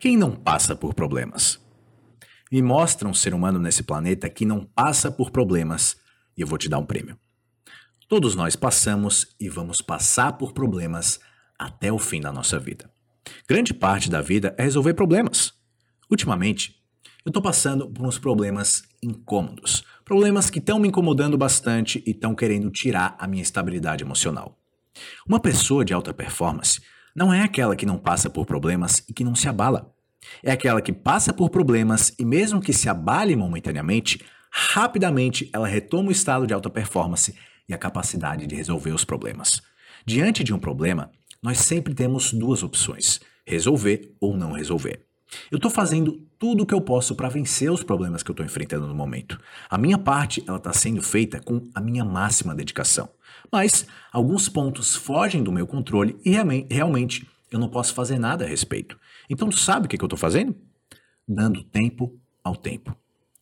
Quem não passa por problemas? Me mostra um ser humano nesse planeta que não passa por problemas e eu vou te dar um prêmio. Todos nós passamos e vamos passar por problemas até o fim da nossa vida. Grande parte da vida é resolver problemas. Ultimamente, eu estou passando por uns problemas incômodos. Problemas que estão me incomodando bastante e estão querendo tirar a minha estabilidade emocional. Uma pessoa de alta performance não é aquela que não passa por problemas e que não se abala. É aquela que passa por problemas e, mesmo que se abale momentaneamente, rapidamente ela retoma o estado de alta performance e a capacidade de resolver os problemas. Diante de um problema, nós sempre temos duas opções: resolver ou não resolver. Eu estou fazendo tudo o que eu posso para vencer os problemas que eu estou enfrentando no momento. A minha parte ela está sendo feita com a minha máxima dedicação. Mas alguns pontos fogem do meu controle e realmente eu não posso fazer nada a respeito. Então, tu sabe o que, que eu estou fazendo? Dando tempo ao tempo.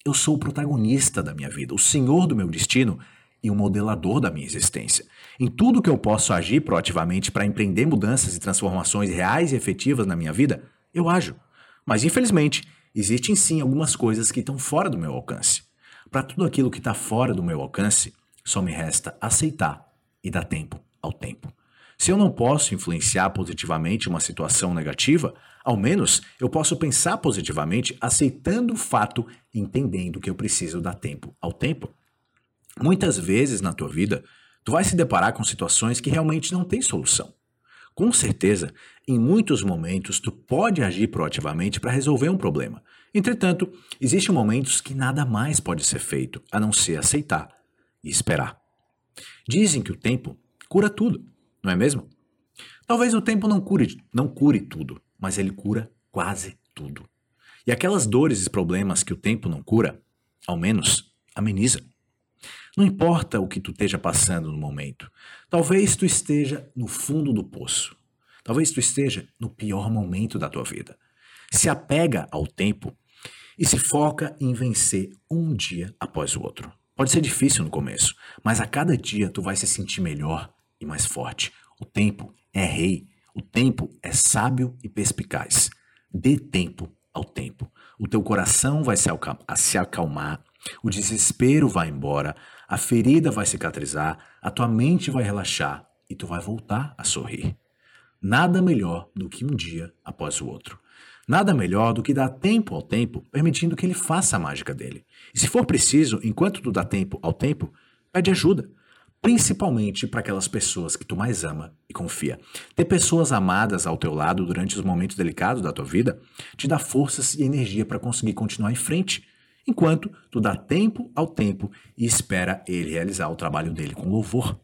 Eu sou o protagonista da minha vida, o senhor do meu destino e o modelador da minha existência. Em tudo que eu posso agir proativamente para empreender mudanças e transformações reais e efetivas na minha vida, eu ajo. Mas infelizmente, existem sim algumas coisas que estão fora do meu alcance. Para tudo aquilo que está fora do meu alcance, só me resta aceitar e dar tempo ao tempo. Se eu não posso influenciar positivamente uma situação negativa, ao menos eu posso pensar positivamente aceitando o fato e entendendo que eu preciso dar tempo ao tempo. Muitas vezes na tua vida, tu vai se deparar com situações que realmente não têm solução. Com certeza, em muitos momentos tu pode agir proativamente para resolver um problema. Entretanto, existem momentos que nada mais pode ser feito a não ser aceitar e esperar. Dizem que o tempo cura tudo, não é mesmo? Talvez o tempo não cure, não cure tudo, mas ele cura quase tudo. E aquelas dores e problemas que o tempo não cura, ao menos ameniza. Não importa o que tu esteja passando no momento. Talvez tu esteja no fundo do poço. Talvez tu esteja no pior momento da tua vida. Se apega ao tempo e se foca em vencer um dia após o outro. Pode ser difícil no começo, mas a cada dia tu vai se sentir melhor e mais forte. O tempo é rei, o tempo é sábio e perspicaz. Dê tempo ao tempo. O teu coração vai se acalmar, o desespero vai embora, a ferida vai cicatrizar, a tua mente vai relaxar e tu vai voltar a sorrir. Nada melhor do que um dia após o outro. Nada melhor do que dar tempo ao tempo, permitindo que ele faça a mágica dele. E se for preciso, enquanto tu dá tempo ao tempo, pede ajuda. Principalmente para aquelas pessoas que tu mais ama e confia. Ter pessoas amadas ao teu lado durante os momentos delicados da tua vida te dá forças e energia para conseguir continuar em frente enquanto tu dá tempo ao tempo e espera ele realizar o trabalho dele com louvor.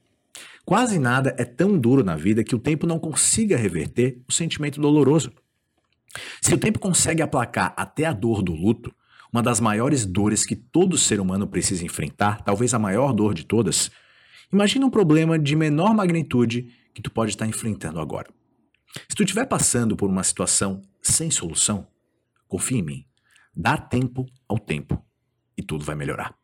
Quase nada é tão duro na vida que o tempo não consiga reverter o sentimento doloroso. Se o tempo consegue aplacar até a dor do luto, uma das maiores dores que todo ser humano precisa enfrentar, talvez a maior dor de todas, imagina um problema de menor magnitude que tu pode estar enfrentando agora. Se tu estiver passando por uma situação sem solução, confia em mim. Dá tempo ao tempo e tudo vai melhorar.